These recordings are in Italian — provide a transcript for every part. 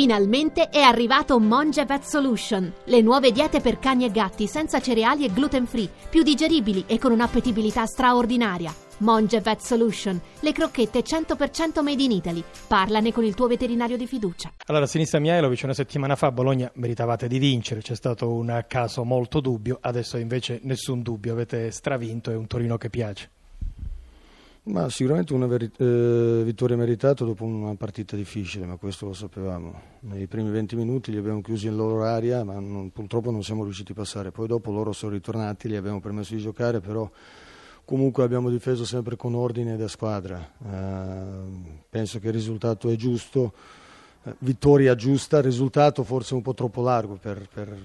Finalmente è arrivato Monge Vet Solution, le nuove diete per cani e gatti senza cereali e gluten free, più digeribili e con un'appetibilità straordinaria. Monge Vet Solution, le crocchette 100% made in Italy. Parlane con il tuo veterinario di fiducia. Allora, Sinistra Mihailovic, una settimana fa a Bologna meritavate di vincere, c'è stato un caso molto dubbio, adesso invece nessun dubbio, avete stravinto, è un Torino che piace. Ma sicuramente una eh, vittoria meritata dopo una partita difficile, ma questo lo sapevamo. Nei primi 20 minuti li abbiamo chiusi in loro area, ma non, purtroppo non siamo riusciti a passare. Poi dopo loro sono ritornati, li abbiamo permesso di giocare, però comunque abbiamo difeso sempre con ordine da squadra. Eh, penso che il risultato è giusto. Eh, vittoria giusta, risultato forse un po' troppo largo per, per,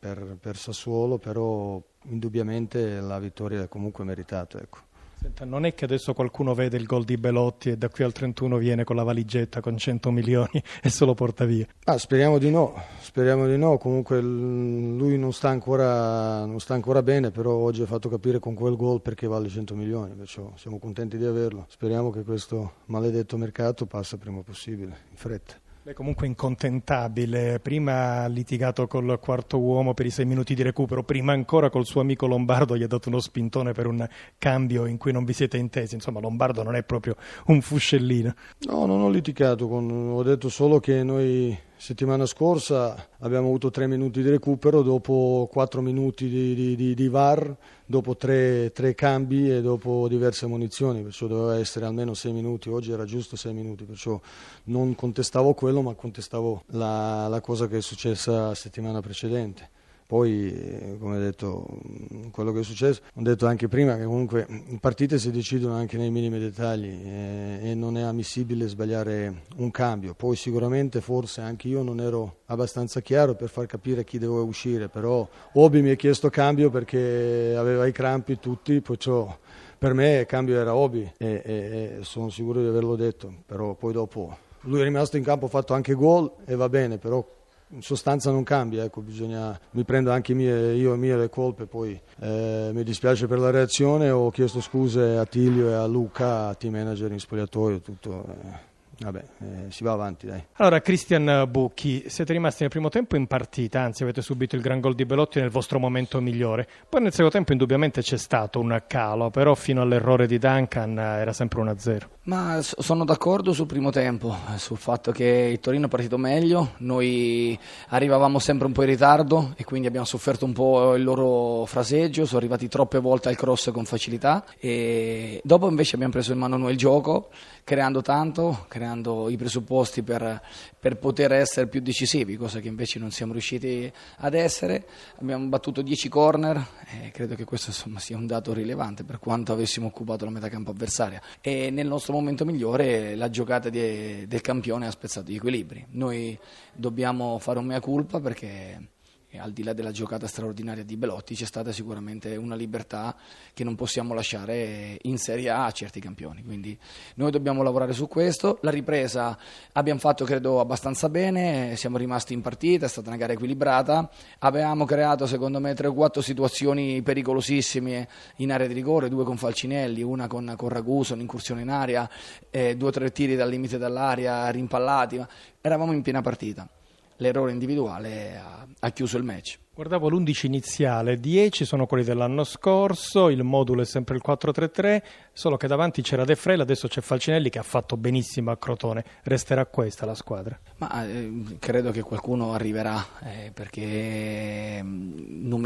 per, per Sassuolo, però indubbiamente la vittoria è comunque meritata. Ecco. Senta, non è che adesso qualcuno vede il gol di Belotti e da qui al 31 viene con la valigetta con 100 milioni e se lo porta via? Ah, speriamo di no, speriamo di no. Comunque lui non sta, ancora, non sta ancora bene, però oggi ha fatto capire con quel gol perché vale 100 milioni, perciò siamo contenti di averlo. Speriamo che questo maledetto mercato passi prima possibile, in fretta. Lei comunque incontentabile, prima ha litigato col quarto uomo per i sei minuti di recupero, prima ancora col suo amico Lombardo gli ha dato uno spintone per un cambio in cui non vi siete intesi, insomma Lombardo non è proprio un fuscellino. No, non ho litigato, con... ho detto solo che noi Settimana scorsa abbiamo avuto tre minuti di recupero dopo quattro minuti di, di, di, di VAR, dopo tre, tre, cambi e dopo diverse munizioni, perciò doveva essere almeno sei minuti, oggi era giusto sei minuti, perciò non contestavo quello ma contestavo la, la cosa che è successa la settimana precedente. Poi, eh, come detto, mm, quello che è successo, ho detto anche prima che comunque partite si decidono anche nei minimi dettagli eh, e non è ammissibile sbagliare un cambio. Poi sicuramente forse anche io non ero abbastanza chiaro per far capire chi doveva uscire, però Obi mi ha chiesto cambio perché aveva i crampi tutti, perciò per me il cambio era Obi e, e, e sono sicuro di averlo detto, però poi dopo lui è rimasto in campo, ha fatto anche gol e va bene, però in sostanza non cambia, ecco, bisogna, mi prendo anche mie, io e mie le colpe, poi eh, mi dispiace per la reazione, ho chiesto scuse a Tilio e a Luca, a team manager in spogliatoio, tutto. Eh. Vabbè, eh, si va avanti, dai. Allora, Cristian Bucchi, siete rimasti nel primo tempo in partita, anzi avete subito il gran gol di Belotti nel vostro momento migliore. Poi nel secondo tempo indubbiamente c'è stato un calo, però fino all'errore di Duncan era sempre 1-0. Ma sono d'accordo sul primo tempo, sul fatto che il Torino è partito meglio, noi arrivavamo sempre un po' in ritardo e quindi abbiamo sofferto un po' il loro fraseggio, sono arrivati troppe volte al cross con facilità e dopo invece abbiamo preso in mano noi il gioco, creando tanto, creando creando i presupposti per, per, poter essere più decisivi, cosa che invece non siamo riusciti ad essere. Abbiamo battuto 10 corner e credo che questo insomma, sia un dato rilevante per quanto avessimo occupato la metà campo avversaria. E nel nostro momento migliore la giocata di, del campione ha spezzato gli equilibri. Noi dobbiamo fare un mea culpa perché al di là della giocata straordinaria di Belotti c'è stata sicuramente una libertà che non possiamo lasciare in Serie A a certi campioni, quindi noi dobbiamo lavorare su questo, la ripresa abbiamo fatto credo abbastanza bene, siamo rimasti in partita, è stata una gara equilibrata, avevamo creato secondo me 3 o 4 situazioni pericolosissime in area di rigore, due con Falcinelli, una con, con Raguso, un'incursione in area, eh, due o tre tiri dal limite dell'aria rimpallati, ma eravamo in piena partita l'errore individuale ha, ha chiuso il match. Guardavo l'11 iniziale, 10 sono quelli dell'anno scorso, il modulo è sempre il 4-3-3, solo che davanti c'era De Frel, adesso c'è Falcinelli che ha fatto benissimo a Crotone. Resterà questa la squadra? Ma eh, credo che qualcuno arriverà eh, perché mm,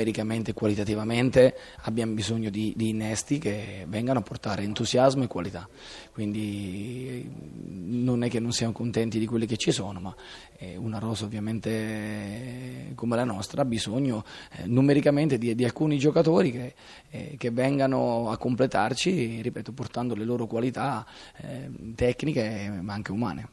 numericamente e qualitativamente abbiamo bisogno di, di, innesti che vengano a portare entusiasmo e qualità. Quindi non è che non siamo contenti di quelli che ci sono, ma eh, una rosa ovviamente come la nostra ha bisogno bisogno eh, numericamente di, di, alcuni giocatori che, eh, che, vengano a completarci, ripeto, portando le loro qualità eh, tecniche ma anche umane.